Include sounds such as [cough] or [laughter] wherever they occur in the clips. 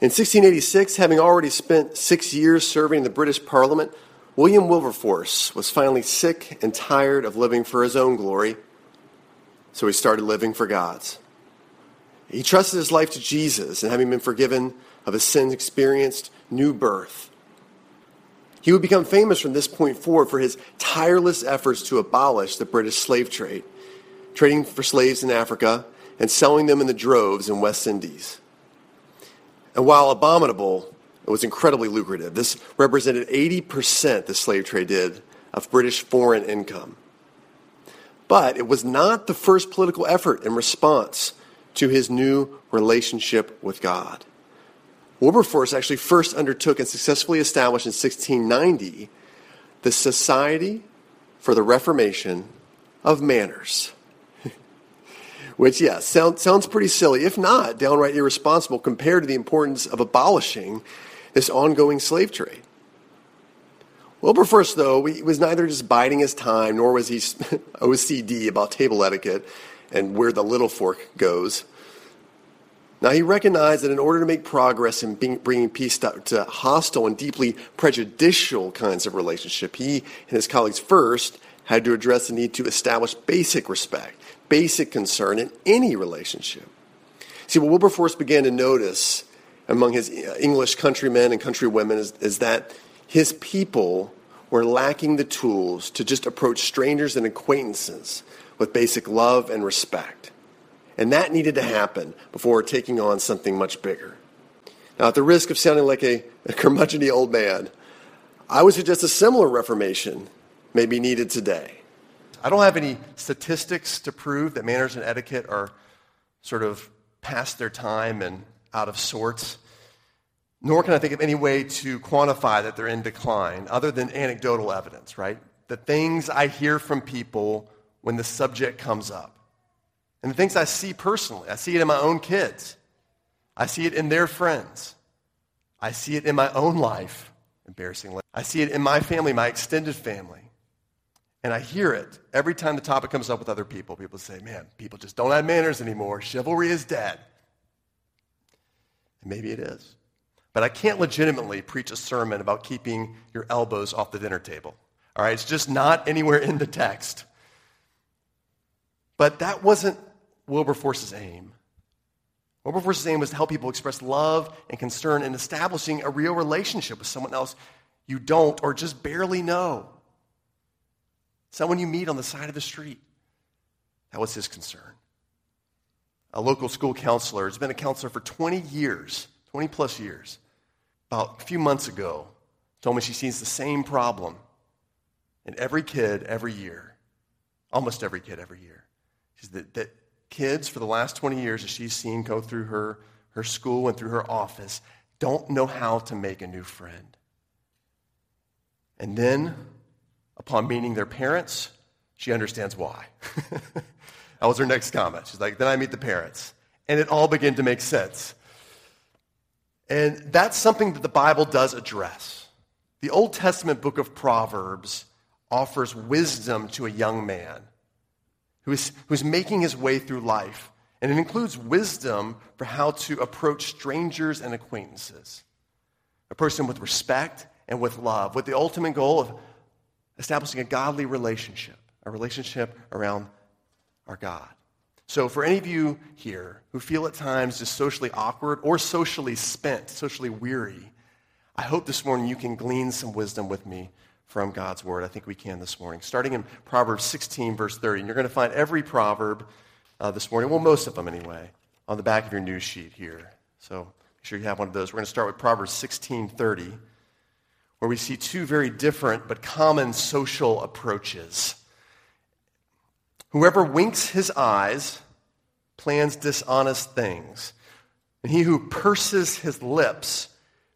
In 1686, having already spent six years serving in the British Parliament, William Wilberforce was finally sick and tired of living for his own glory, so he started living for God's. He trusted his life to Jesus, and having been forgiven of his sins, experienced new birth. He would become famous from this point forward for his tireless efforts to abolish the British slave trade, trading for slaves in Africa and selling them in the droves in West Indies. And while abominable, it was incredibly lucrative. This represented 80%, the slave trade did, of British foreign income. But it was not the first political effort in response to his new relationship with God. Wilberforce actually first undertook and successfully established in 1690 the Society for the Reformation of Manners. Which, yeah, sound, sounds pretty silly, if not downright irresponsible compared to the importance of abolishing this ongoing slave trade. Wilberforce, though, he was neither just biding his time nor was he [laughs] OCD about table etiquette and where the little fork goes. Now, he recognized that in order to make progress in bringing peace to hostile and deeply prejudicial kinds of relationship, he and his colleagues first had to address the need to establish basic respect, basic concern in any relationship. See, what Wilberforce began to notice among his uh, English countrymen and countrywomen is, is that his people were lacking the tools to just approach strangers and acquaintances with basic love and respect. And that needed to happen before taking on something much bigger. Now, at the risk of sounding like a, a curmudgeony old man, I would suggest a similar reformation may be needed today. I don't have any statistics to prove that manners and etiquette are sort of past their time and out of sorts, nor can I think of any way to quantify that they're in decline other than anecdotal evidence, right? The things I hear from people when the subject comes up. And the things I see personally, I see it in my own kids. I see it in their friends. I see it in my own life, embarrassingly. I see it in my family, my extended family. And I hear it every time the topic comes up with other people. People say, man, people just don't have manners anymore. Chivalry is dead. And maybe it is. But I can't legitimately preach a sermon about keeping your elbows off the dinner table. All right? It's just not anywhere in the text. But that wasn't Wilberforce's aim. Wilberforce's aim was to help people express love and concern in establishing a real relationship with someone else you don't or just barely know. Someone you meet on the side of the street. That was his concern. A local school counselor has been a counselor for 20 years, 20 plus years. About a few months ago, told me she sees the same problem in every kid every year, almost every kid every year. She's that, that kids for the last 20 years that she's seen go through her, her school and through her office don't know how to make a new friend. And then, upon meeting their parents, she understands why. [laughs] that was her next comment. She's like, then I meet the parents. And it all began to make sense. And that's something that the Bible does address. The Old Testament book of Proverbs offers wisdom to a young man who's, who's making his way through life. And it includes wisdom for how to approach strangers and acquaintances. Approach them with respect and with love, with the ultimate goal of establishing a godly relationship, a relationship around our God. So, for any of you here who feel at times just socially awkward or socially spent, socially weary, I hope this morning you can glean some wisdom with me from God's word. I think we can this morning. Starting in Proverbs 16, verse 30. And you're going to find every proverb uh, this morning, well, most of them anyway, on the back of your news sheet here. So make sure you have one of those. We're going to start with Proverbs 16, 30, where we see two very different but common social approaches. Whoever winks his eyes plans dishonest things, and he who purses his lips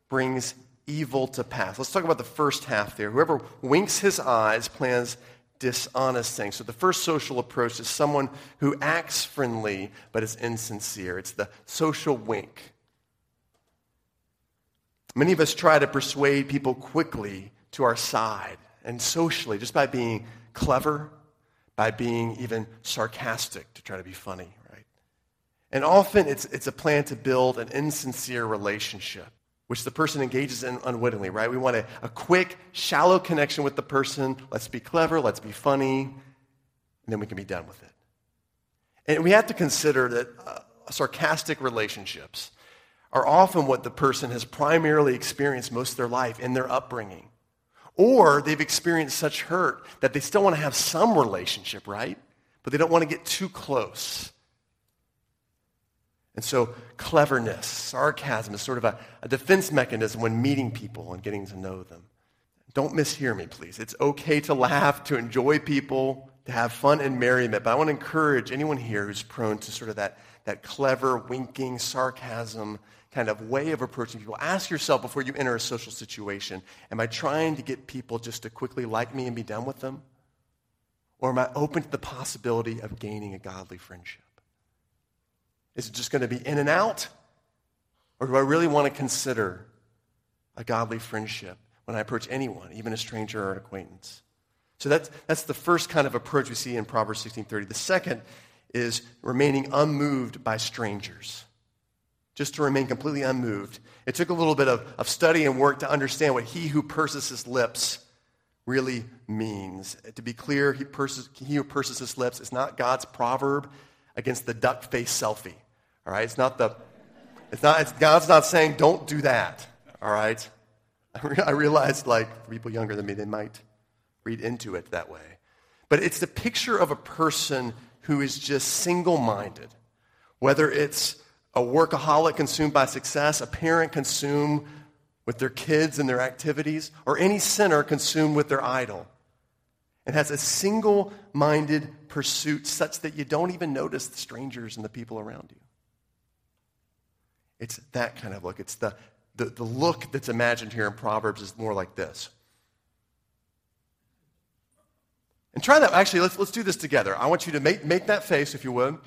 brings evil to pass. Let's talk about the first half there. Whoever winks his eyes plans dishonest things. So the first social approach is someone who acts friendly but is insincere. It's the social wink. Many of us try to persuade people quickly to our side and socially just by being clever, by being even sarcastic to try to be funny, right? And often it's, it's a plan to build an insincere relationship, which the person engages in unwittingly, right? We want a, a quick, shallow connection with the person. Let's be clever, let's be funny, and then we can be done with it. And we have to consider that uh, sarcastic relationships are often what the person has primarily experienced most of their life in their upbringing. Or they've experienced such hurt that they still want to have some relationship, right? But they don't want to get too close. And so, cleverness, sarcasm is sort of a, a defense mechanism when meeting people and getting to know them. Don't mishear me, please. It's okay to laugh, to enjoy people, to have fun and merriment. But I want to encourage anyone here who's prone to sort of that, that clever, winking, sarcasm kind of way of approaching people. Ask yourself before you enter a social situation Am I trying to get people just to quickly like me and be done with them? Or am I open to the possibility of gaining a godly friendship? Is it just going to be in and out? Or do I really want to consider a godly friendship when I approach anyone, even a stranger or an acquaintance? So that's, that's the first kind of approach we see in Proverbs 16.30. The second is remaining unmoved by strangers. Just to remain completely unmoved. It took a little bit of, of study and work to understand what he who purses his lips really means. To be clear, he, purses, he who purses his lips is not God's proverb against the duck face selfie. All right? It's not the, it's not, it's, God's not saying don't do that. All right? [laughs] I realized, like, for people younger than me, they might read into it that way. But it's the picture of a person who is just single minded, whether it's a workaholic consumed by success, a parent consumed with their kids and their activities, or any sinner consumed with their idol. It has a single minded pursuit such that you don't even notice the strangers and the people around you. It's that kind of look. It's the, the, the look that's imagined here in Proverbs is more like this. And try that. Actually, let's, let's do this together. I want you to make, make that face, if you would.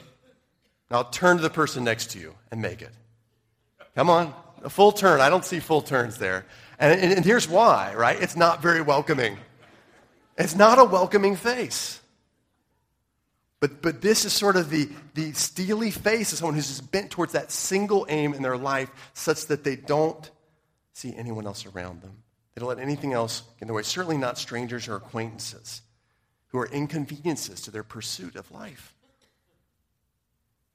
Now turn to the person next to you and make it. Come on. A full turn. I don't see full turns there. And, and, and here's why, right? It's not very welcoming. It's not a welcoming face. But, but this is sort of the, the steely face of someone who's just bent towards that single aim in their life such that they don't see anyone else around them. They don't let anything else get in their way. Certainly not strangers or acquaintances who are inconveniences to their pursuit of life.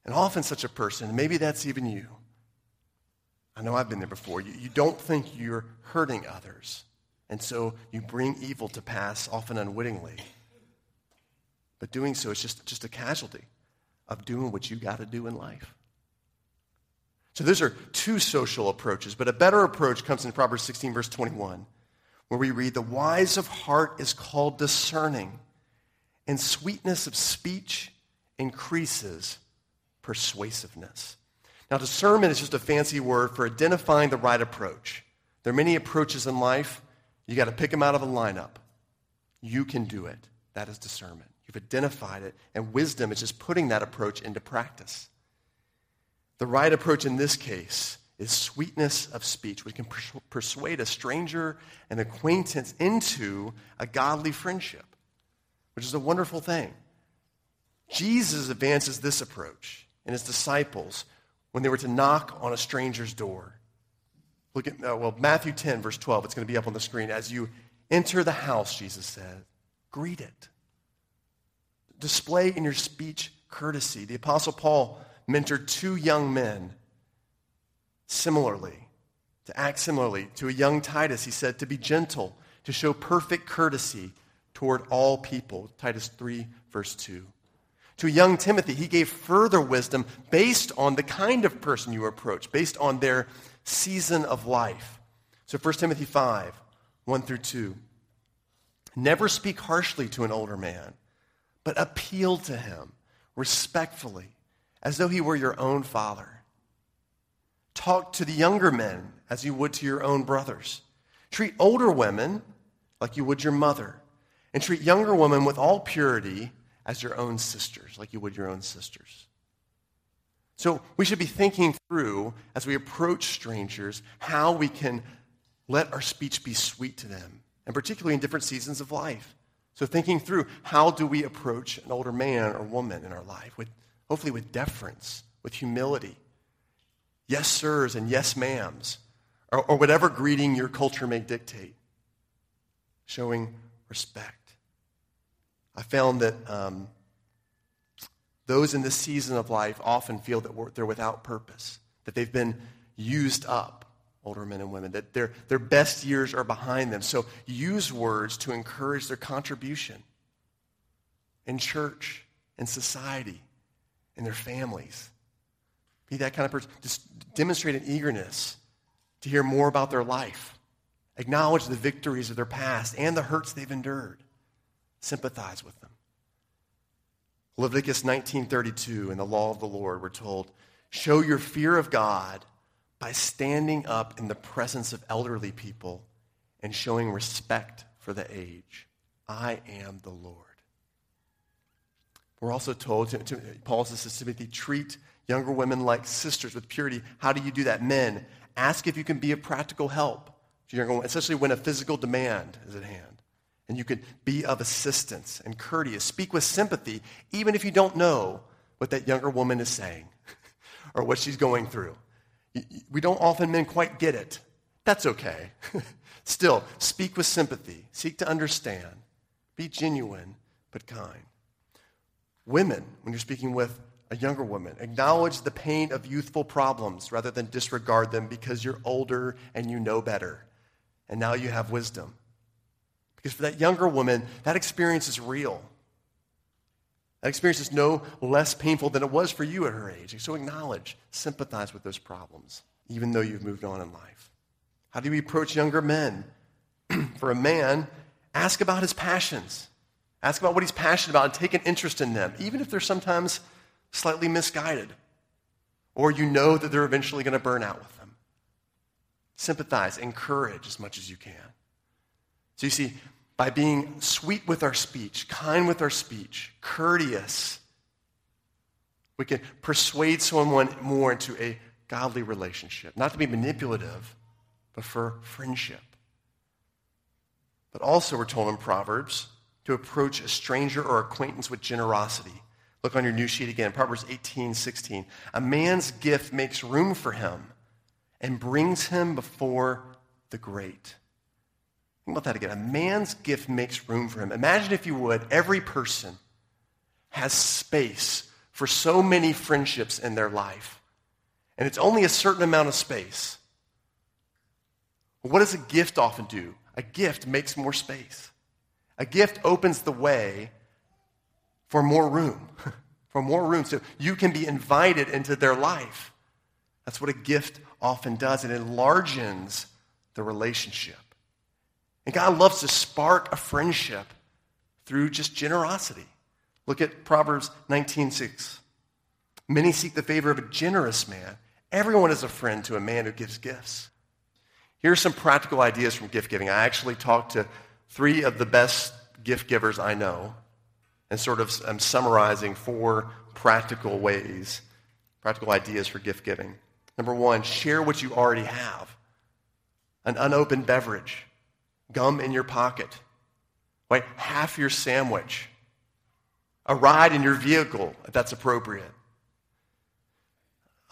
And often, such a person, maybe that's even you. I know I've been there before. You, you don't think you're hurting others. And so you bring evil to pass, often unwittingly. But doing so is just, just a casualty of doing what you got to do in life. So those are two social approaches, but a better approach comes in Proverbs 16, verse 21, where we read, The wise of heart is called discerning, and sweetness of speech increases persuasiveness. Now, discernment is just a fancy word for identifying the right approach. There are many approaches in life. You got to pick them out of a lineup. You can do it. That is discernment. You've identified it, and wisdom is just putting that approach into practice. The right approach in this case is sweetness of speech. We can persuade a stranger, an acquaintance, into a godly friendship, which is a wonderful thing. Jesus advances this approach in his disciples when they were to knock on a stranger's door. Look at, uh, well, Matthew 10, verse 12. It's going to be up on the screen. As you enter the house, Jesus said, greet it display in your speech courtesy. The Apostle Paul mentored two young men similarly, to act similarly. To a young Titus, he said, to be gentle, to show perfect courtesy toward all people. Titus 3, verse 2. To young Timothy, he gave further wisdom based on the kind of person you approach, based on their season of life. So 1 Timothy 5, 1 through 2. Never speak harshly to an older man but appeal to him respectfully, as though he were your own father. Talk to the younger men as you would to your own brothers. Treat older women like you would your mother. And treat younger women with all purity as your own sisters, like you would your own sisters. So we should be thinking through, as we approach strangers, how we can let our speech be sweet to them, and particularly in different seasons of life. So thinking through how do we approach an older man or woman in our life with hopefully with deference, with humility. Yes, sirs, and yes, ma'ams, or, or whatever greeting your culture may dictate. Showing respect. I found that um, those in this season of life often feel that they're without purpose, that they've been used up, older men and women, that their, their best years are behind them. So use words to encourage their contribution in church, in society, in their families. Be that kind of person. Just demonstrate an eagerness to hear more about their life. Acknowledge the victories of their past and the hurts they've endured. Sympathize with them. Leviticus 19:32 in the law of the Lord we're told, "Show your fear of God by standing up in the presence of elderly people and showing respect for the age. I am the Lord." We're also told, to, to, Paul says to Timothy, treat younger women like sisters with purity. How do you do that? Men, ask if you can be a practical help to younger women, especially when a physical demand is at hand. And you can be of assistance and courteous. Speak with sympathy, even if you don't know what that younger woman is saying [laughs] or what she's going through. We don't often men quite get it. That's okay. [laughs] Still, speak with sympathy. Seek to understand. Be genuine, but kind. Women, when you're speaking with a younger woman, acknowledge the pain of youthful problems rather than disregard them because you're older and you know better. And now you have wisdom. Because for that younger woman, that experience is real. That experience is no less painful than it was for you at her age. So acknowledge, sympathize with those problems, even though you've moved on in life. How do we approach younger men? [clears throat] for a man, ask about his passions. Ask about what he's passionate about and take an interest in them, even if they're sometimes slightly misguided, or you know that they're eventually going to burn out with them. Sympathize, encourage as much as you can. So you see, by being sweet with our speech, kind with our speech, courteous, we can persuade someone more into a godly relationship. Not to be manipulative, but for friendship. But also, we're told in Proverbs, to approach a stranger or acquaintance with generosity. Look on your new sheet again, Proverbs 18, 16. A man's gift makes room for him and brings him before the great. Think about that again. A man's gift makes room for him. Imagine, if you would, every person has space for so many friendships in their life, and it's only a certain amount of space. What does a gift often do? A gift makes more space. A gift opens the way for more room, [laughs] for more room. So you can be invited into their life. That's what a gift often does. It enlarges the relationship. And God loves to spark a friendship through just generosity. Look at Proverbs 19:6. Many seek the favor of a generous man. Everyone is a friend to a man who gives gifts. Here are some practical ideas from gift giving. I actually talked to three of the best gift givers I know and sort of I'm summarizing four practical ways, practical ideas for gift giving. Number one, share what you already have an unopened beverage, gum in your pocket, right? half your sandwich, a ride in your vehicle, if that's appropriate,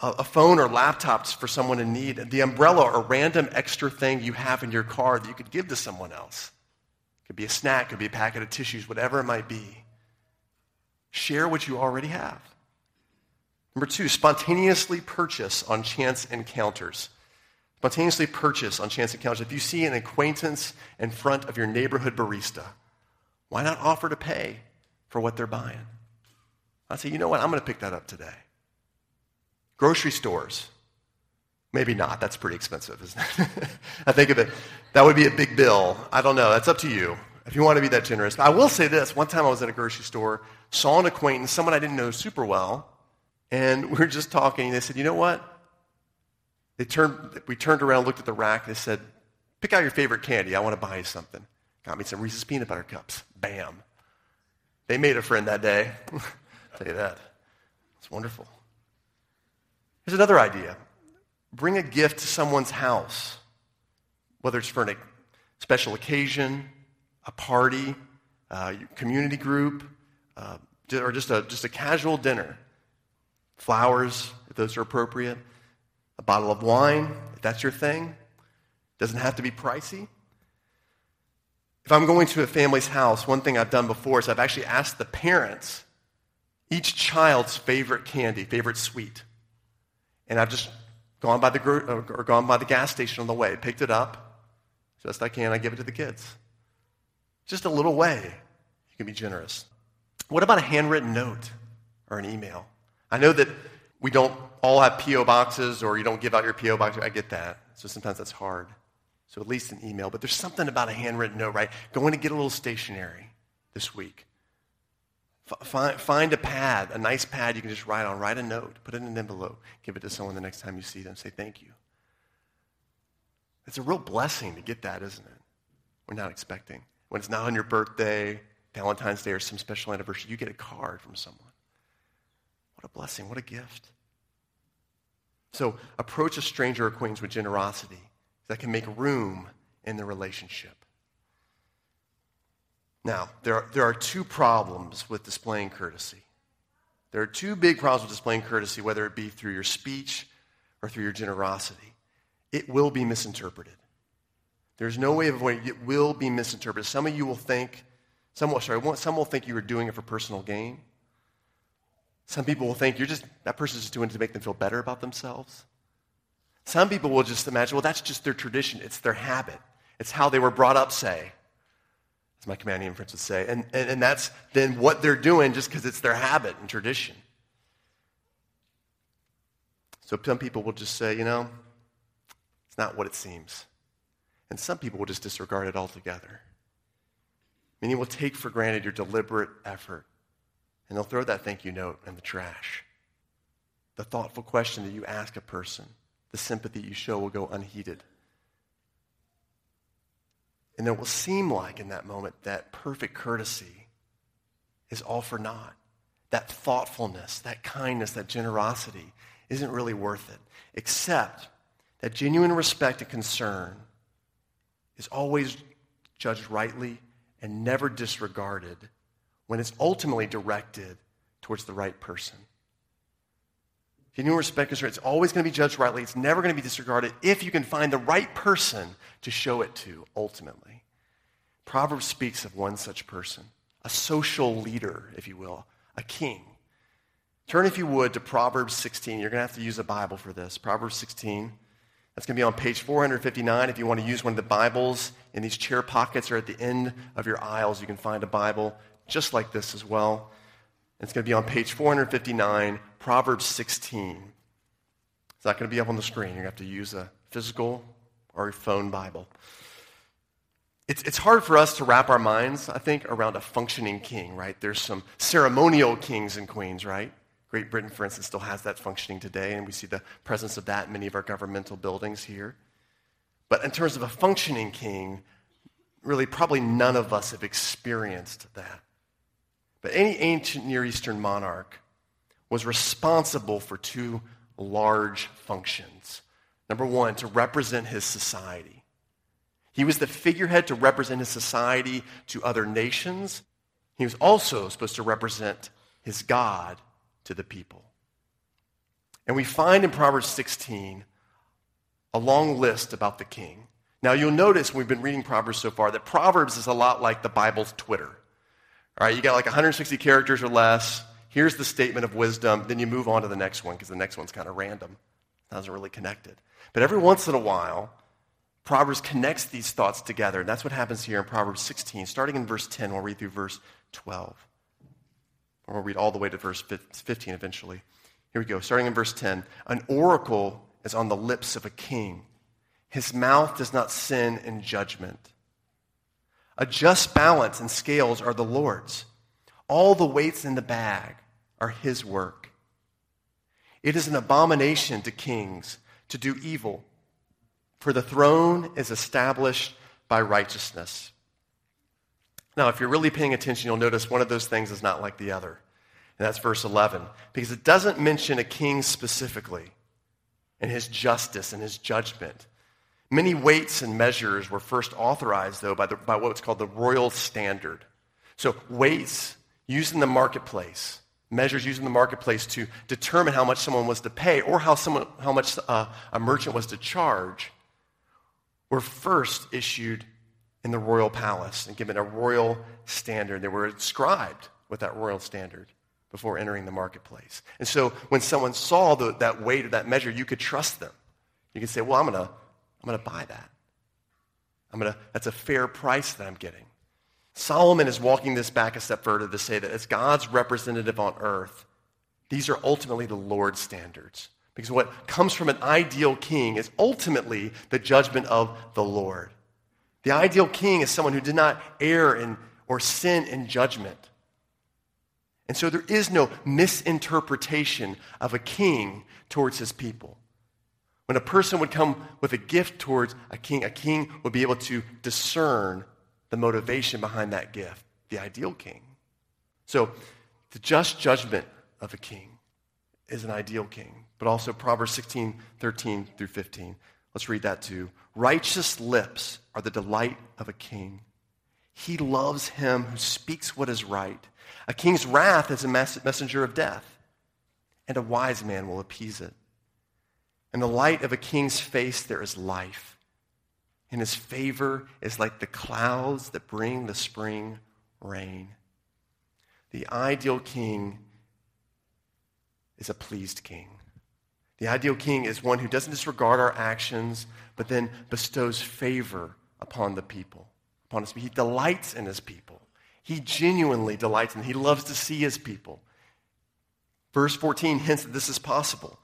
a phone or laptops for someone in need, the umbrella or random extra thing you have in your car that you could give to someone else. Could be a snack, could be a packet of tissues, whatever it might be. Share what you already have. Number two, spontaneously purchase on chance encounters. Spontaneously purchase on chance encounters. If you see an acquaintance in front of your neighborhood barista, why not offer to pay for what they're buying? I'd say, you know what? I'm going to pick that up today. Grocery stores. Maybe not. That's pretty expensive, isn't it? [laughs] I think of it. That would be a big bill. I don't know. That's up to you if you want to be that generous. But I will say this. One time I was in a grocery store, saw an acquaintance, someone I didn't know super well, and [laughs] we were just talking. They said, you know what? They turned, we turned around, looked at the rack, they said, pick out your favorite candy. I want to buy you something. Got me some Reese's peanut butter cups. Bam. They made a friend that day. [laughs] Tell you that. It's wonderful. Here's another idea bring a gift to someone's house, whether it's for a special occasion, a party, a community group, uh, or just a, just a casual dinner. flowers, if those are appropriate, a bottle of wine, if that's your thing. Doesn't have to be pricey. If I'm going to a family's house, one thing I've done before is I've actually asked the parents each child's favorite candy, favorite sweet. And I've just gone by the, uh, or gone by the gas station on the way, picked it up, best I can, I give it to the kids. Just a little way. You can be generous. What about a handwritten note or an email? I know that we don't all have P.O. boxes or you don't give out your P.O. box. I get that. So sometimes that's hard. So at least an email. But there's something about a handwritten note, right? Going to get a little stationery this week. F- find, find a pad, a nice pad you can just write on. Write a note. Put it in an envelope. Give it to someone the next time you see them. Say thank you. It's a real blessing to get that, isn't it? We're not expecting. When it's not on your birthday, Valentine's Day, or some special anniversary, you get a card from someone. What a blessing. What a gift. So approach a stranger acquaintance with generosity that can make room in the relationship. Now, there are, there are two problems with displaying courtesy. There are two big problems with displaying courtesy, whether it be through your speech or through your generosity. It will be misinterpreted. There's no way of avoiding it. It will be misinterpreted. Some of you will think, some will, sorry, some will think you are doing it for personal gain. Some people will think you're just, that person's just doing it to make them feel better about themselves. Some people will just imagine, well, that's just their tradition. It's their habit. It's how they were brought up, say, as my commanding friends would say. And, and, and that's then what they're doing just because it's their habit and tradition. So some people will just say, you know, it's not what it seems. And some people will just disregard it altogether. Many will take for granted your deliberate effort and they'll throw that thank you note in the trash. The thoughtful question that you ask a person, the sympathy you show will go unheeded. And it will seem like in that moment that perfect courtesy is all for naught. That thoughtfulness, that kindness, that generosity isn't really worth it. Except that genuine respect and concern is always judged rightly and never disregarded when it's ultimately directed towards the right person. If you genuine respect is it's always going to be judged rightly. It's never going to be disregarded if you can find the right person to show it to ultimately. Proverbs speaks of one such person, a social leader, if you will, a king. Turn, if you would, to Proverbs 16. You're going to have to use a Bible for this. Proverbs 16. That's going to be on page 459. If you want to use one of the Bibles in these chair pockets or at the end of your aisles, you can find a Bible just like this as well. It's going to be on page 459, Proverbs 16. It's not going to be up on the screen. You're going to have to use a physical or a phone Bible. It's, it's hard for us to wrap our minds, I think, around a functioning king, right? There's some ceremonial kings and queens, right? Great Britain, for instance, still has that functioning today, and we see the presence of that in many of our governmental buildings here. But in terms of a functioning king, really, probably none of us have experienced that. But any ancient Near Eastern monarch was responsible for two large functions. Number one, to represent his society. He was the figurehead to represent his society to other nations. He was also supposed to represent his God to the people. And we find in Proverbs 16 a long list about the king. Now, you'll notice when we've been reading Proverbs so far that Proverbs is a lot like the Bible's Twitter. All right, you got like 160 characters or less. Here's the statement of wisdom. Then you move on to the next one because the next one's kind of random. It doesn't really connected. But every once in a while, Proverbs connects these thoughts together. And that's what happens here in Proverbs 16. Starting in verse 10, we'll read through verse 12. Or we'll read all the way to verse 15 eventually. Here we go. Starting in verse 10. An oracle is on the lips of a king. His mouth does not sin in judgment. A just balance and scales are the Lord's. All the weights in the bag are his work. It is an abomination to kings to do evil, for the throne is established by righteousness. Now, if you're really paying attention, you'll notice one of those things is not like the other. And that's verse 11, because it doesn't mention a king specifically and his justice and his judgment. Many weights and measures were first authorized, though, by, the, by what's called the royal standard. So, weights used in the marketplace measures used in the marketplace to determine how much someone was to pay or how, someone, how much uh, a merchant was to charge, were first issued in the royal palace and given a royal standard. They were inscribed with that royal standard before entering the marketplace. And so when someone saw the, that weight or that measure, you could trust them. You could say, well, I'm going to I'm going to buy that. I'm going to, that's a fair price that I'm getting. Solomon is walking this back a step further to say that as God's representative on earth, these are ultimately the Lord's standards. Because what comes from an ideal king is ultimately the judgment of the Lord. The ideal king is someone who did not err in, or sin in judgment. And so there is no misinterpretation of a king towards his people. When a person would come with a gift towards a king, a king would be able to discern the motivation behind that gift, the ideal king. So, the just judgment of a king is an ideal king, but also Proverbs 16, 13 through 15. Let's read that too. Righteous lips are the delight of a king. He loves him who speaks what is right. A king's wrath is a messenger of death, and a wise man will appease it. In the light of a king's face, there is life. And his favor is like the clouds that bring the spring rain. The ideal king is a pleased king. The ideal king is one who doesn't disregard our actions, but then bestows favor upon the people. Upon his, people. he delights in his people. He genuinely delights in. He loves to see his people. Verse 14 hints that this is possible.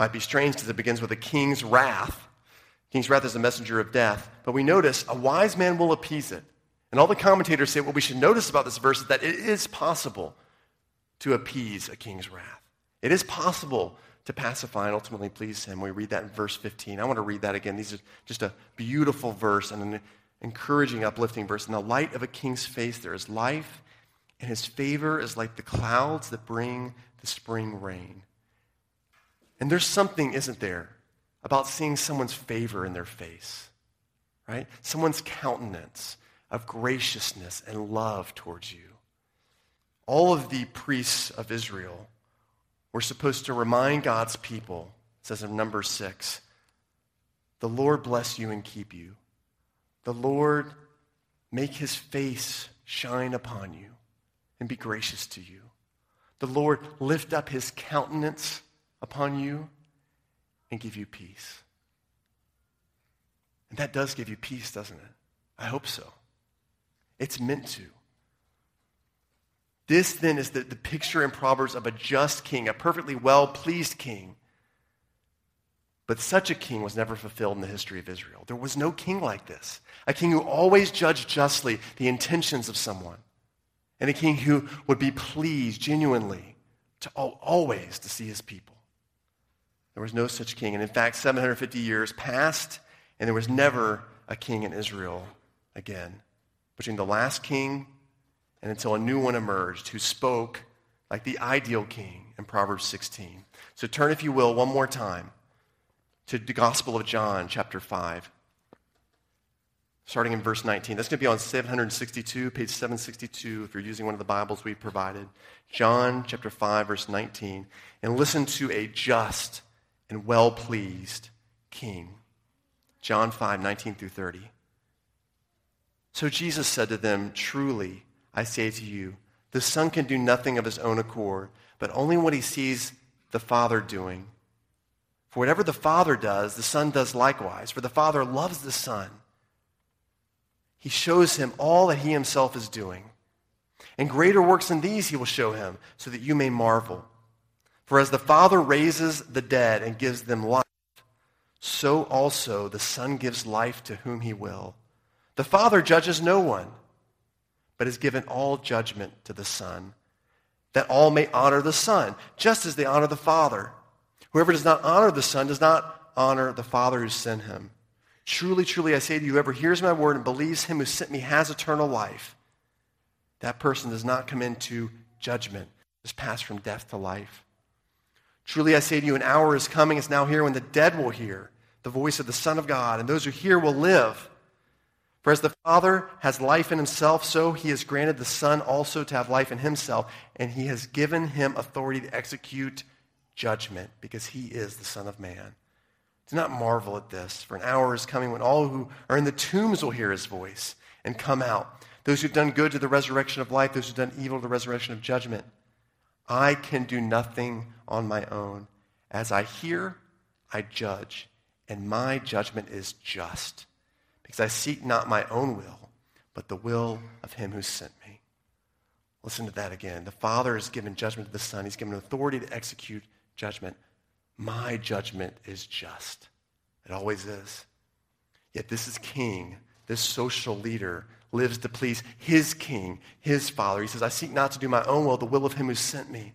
Might be strange because it begins with a king's wrath. King's wrath is a messenger of death. But we notice a wise man will appease it. And all the commentators say what we should notice about this verse is that it is possible to appease a king's wrath. It is possible to pacify and ultimately please him. We read that in verse 15. I want to read that again. These are just a beautiful verse and an encouraging, uplifting verse. In the light of a king's face, there is life, and his favor is like the clouds that bring the spring rain. And there's something, isn't there, about seeing someone's favor in their face, right? Someone's countenance of graciousness and love towards you. All of the priests of Israel were supposed to remind God's people, says in number six, the Lord bless you and keep you. The Lord make his face shine upon you and be gracious to you. The Lord lift up his countenance upon you and give you peace. And that does give you peace, doesn't it? I hope so. It's meant to. This then is the, the picture in Proverbs of a just king, a perfectly well pleased king. But such a king was never fulfilled in the history of Israel. There was no king like this. A king who always judged justly the intentions of someone. And a king who would be pleased genuinely to always to see his people. There was no such king. And in fact, 750 years passed, and there was never a king in Israel again. Between the last king and until a new one emerged who spoke like the ideal king in Proverbs 16. So turn, if you will, one more time to the Gospel of John, chapter 5, starting in verse 19. That's going to be on 762, page 762, if you're using one of the Bibles we provided. John, chapter 5, verse 19. And listen to a just and well pleased king. John 5, 19 through 30. So Jesus said to them, Truly, I say to you, the Son can do nothing of his own accord, but only what he sees the Father doing. For whatever the Father does, the Son does likewise. For the Father loves the Son. He shows him all that he himself is doing. And greater works than these he will show him, so that you may marvel. For as the Father raises the dead and gives them life, so also the Son gives life to whom he will. The Father judges no one, but has given all judgment to the Son, that all may honor the Son, just as they honor the Father. Whoever does not honor the Son does not honor the Father who sent him. Truly, truly, I say to you, whoever hears my word and believes him who sent me has eternal life. That person does not come into judgment, has passed from death to life. Truly I say to you, an hour is coming, it's now here, when the dead will hear the voice of the Son of God, and those who hear will live. For as the Father has life in himself, so he has granted the Son also to have life in himself, and he has given him authority to execute judgment, because he is the Son of Man. Do not marvel at this, for an hour is coming when all who are in the tombs will hear his voice and come out. Those who've done good to the resurrection of life, those who've done evil to the resurrection of judgment. I can do nothing on my own. As I hear, I judge, and my judgment is just because I seek not my own will, but the will of him who sent me. Listen to that again. The Father has given judgment to the Son, He's given authority to execute judgment. My judgment is just. It always is. Yet this is king, this social leader lives to please his king, his father. He says, I seek not to do my own will, the will of him who sent me.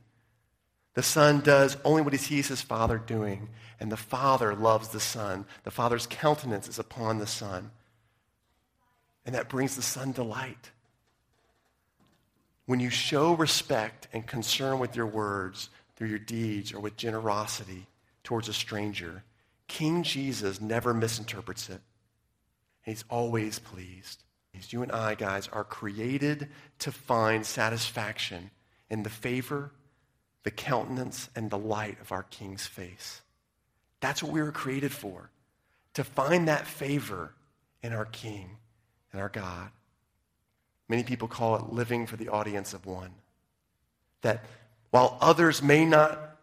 The Son does only what he sees his Father doing, and the Father loves the Son. The Father's countenance is upon the Son. And that brings the Son delight. When you show respect and concern with your words, through your deeds, or with generosity towards a stranger, King Jesus never misinterprets it. He's always pleased. You and I, guys, are created to find satisfaction in the favor, the countenance, and the light of our King's face. That's what we were created for, to find that favor in our King and our God. Many people call it living for the audience of one. That while others may not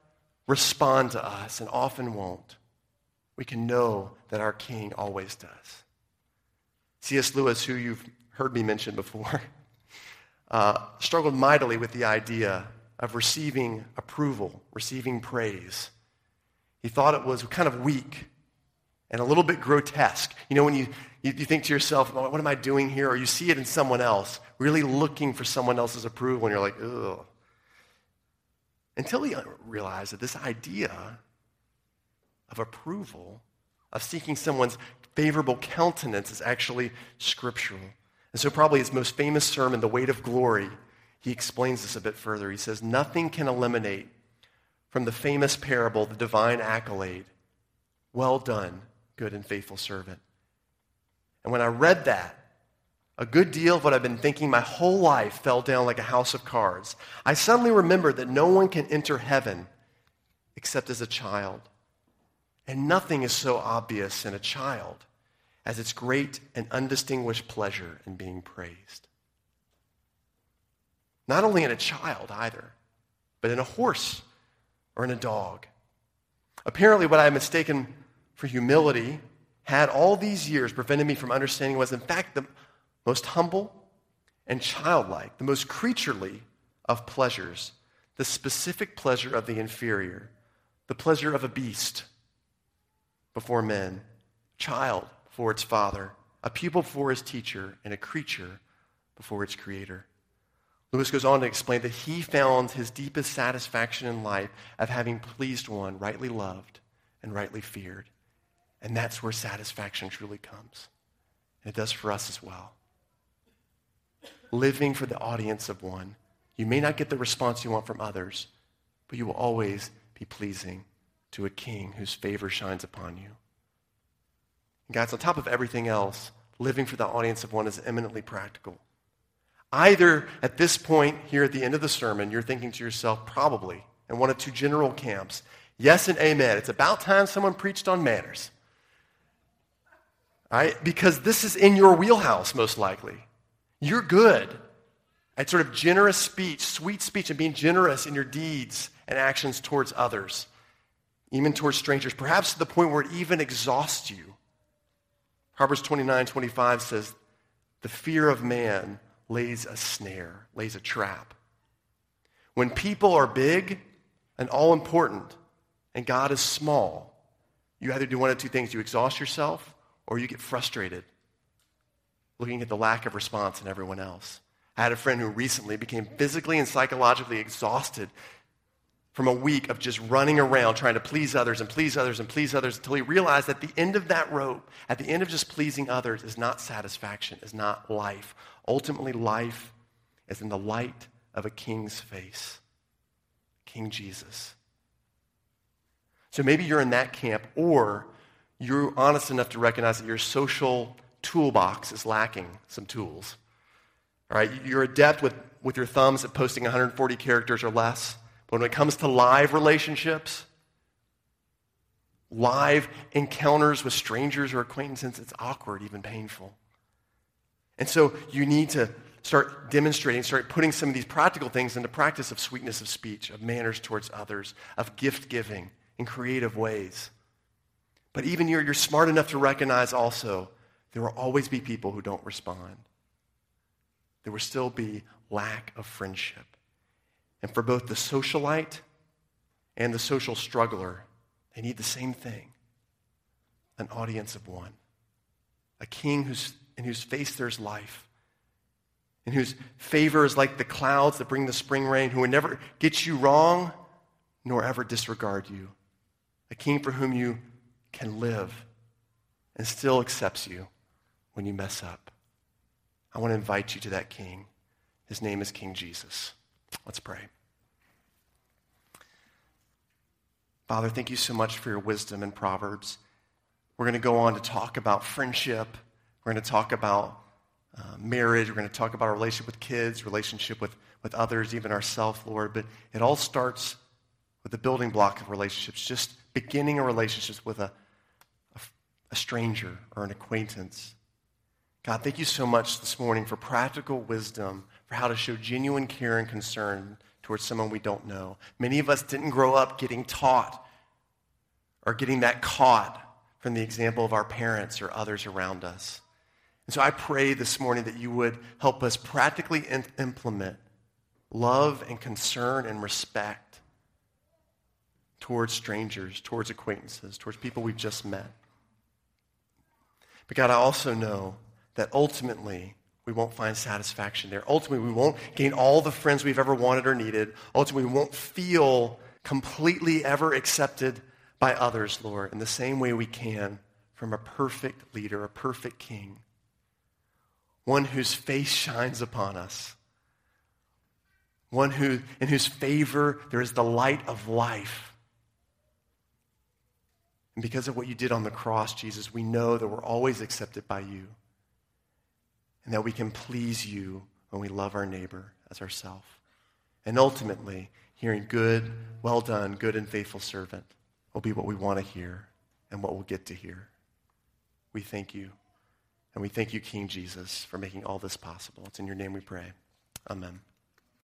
respond to us and often won't, we can know that our King always does. C.S. Lewis, who you've heard me mention before, [laughs] uh, struggled mightily with the idea of receiving approval, receiving praise. He thought it was kind of weak and a little bit grotesque. You know, when you, you, you, think to yourself, what am I doing here? Or you see it in someone else, really looking for someone else's approval, and you're like, ugh. Until he realized that this idea of approval, of seeking someone's favorable countenance, is actually scriptural. And so, probably his most famous sermon, The Weight of Glory, he explains this a bit further. He says, Nothing can eliminate from the famous parable the divine accolade Well done, good and faithful servant. And when I read that, a good deal of what I've been thinking my whole life fell down like a house of cards. I suddenly remembered that no one can enter heaven except as a child. And nothing is so obvious in a child as its great and undistinguished pleasure in being praised. Not only in a child either, but in a horse or in a dog. Apparently, what I had mistaken for humility had all these years prevented me from understanding was, in fact, the most humble and childlike, the most creaturely of pleasures, the specific pleasure of the inferior, the pleasure of a beast before men, child before its father, a pupil before his teacher, and a creature before its creator. Lewis goes on to explain that he found his deepest satisfaction in life of having pleased one rightly loved and rightly feared. And that's where satisfaction truly comes. And it does for us as well. Living for the audience of one. You may not get the response you want from others, but you will always be pleasing to a king whose favor shines upon you. And guys, on top of everything else, living for the audience of one is eminently practical. Either at this point here at the end of the sermon, you're thinking to yourself, probably, in one of two general camps, yes and amen. It's about time someone preached on manners. Right? Because this is in your wheelhouse, most likely. You're good at sort of generous speech, sweet speech, and being generous in your deeds and actions towards others, even towards strangers, perhaps to the point where it even exhausts you. Proverbs 29 25 says, The fear of man lays a snare, lays a trap. When people are big and all important, and God is small, you either do one of two things. You exhaust yourself or you get frustrated looking at the lack of response in everyone else. I had a friend who recently became physically and psychologically exhausted from a week of just running around trying to please others and please others and please others until he realized at the end of that rope, at the end of just pleasing others, is not satisfaction, is not life. Ultimately, life is in the light of a king's face, King Jesus. So maybe you're in that camp, or you're honest enough to recognize that your social toolbox is lacking some tools. All right, you're adept with, with your thumbs at posting 140 characters or less. When it comes to live relationships, live encounters with strangers or acquaintances, it's awkward, even painful. And so you need to start demonstrating, start putting some of these practical things into practice of sweetness of speech, of manners towards others, of gift giving in creative ways. But even you're, you're smart enough to recognize also there will always be people who don't respond. There will still be lack of friendship. And for both the socialite and the social struggler, they need the same thing an audience of one. A king who's, in whose face there's life, in whose favor is like the clouds that bring the spring rain, who would never get you wrong nor ever disregard you. A king for whom you can live and still accepts you when you mess up. I want to invite you to that king. His name is King Jesus. Let's pray. Father, thank you so much for your wisdom in Proverbs. We're going to go on to talk about friendship. We're going to talk about uh, marriage. We're going to talk about our relationship with kids, relationship with, with others, even ourselves, Lord. But it all starts with the building block of relationships, just beginning a relationship with a, a, a stranger or an acquaintance. God, thank you so much this morning for practical wisdom for how to show genuine care and concern towards someone we don't know. Many of us didn't grow up getting taught or getting that caught from the example of our parents or others around us. And so I pray this morning that you would help us practically in- implement love and concern and respect towards strangers, towards acquaintances, towards people we've just met. But God, I also know that ultimately we won't find satisfaction there. Ultimately, we won't gain all the friends we've ever wanted or needed. Ultimately, we won't feel completely ever accepted by others, Lord, in the same way we can from a perfect leader, a perfect king, one whose face shines upon us, one who, in whose favor there is the light of life. And because of what you did on the cross, Jesus, we know that we're always accepted by you and that we can please you when we love our neighbor as ourselves. And ultimately, hearing good, well done, good and faithful servant will be what we want to hear and what we'll get to hear. We thank you. And we thank you, King Jesus, for making all this possible. It's in your name we pray. Amen.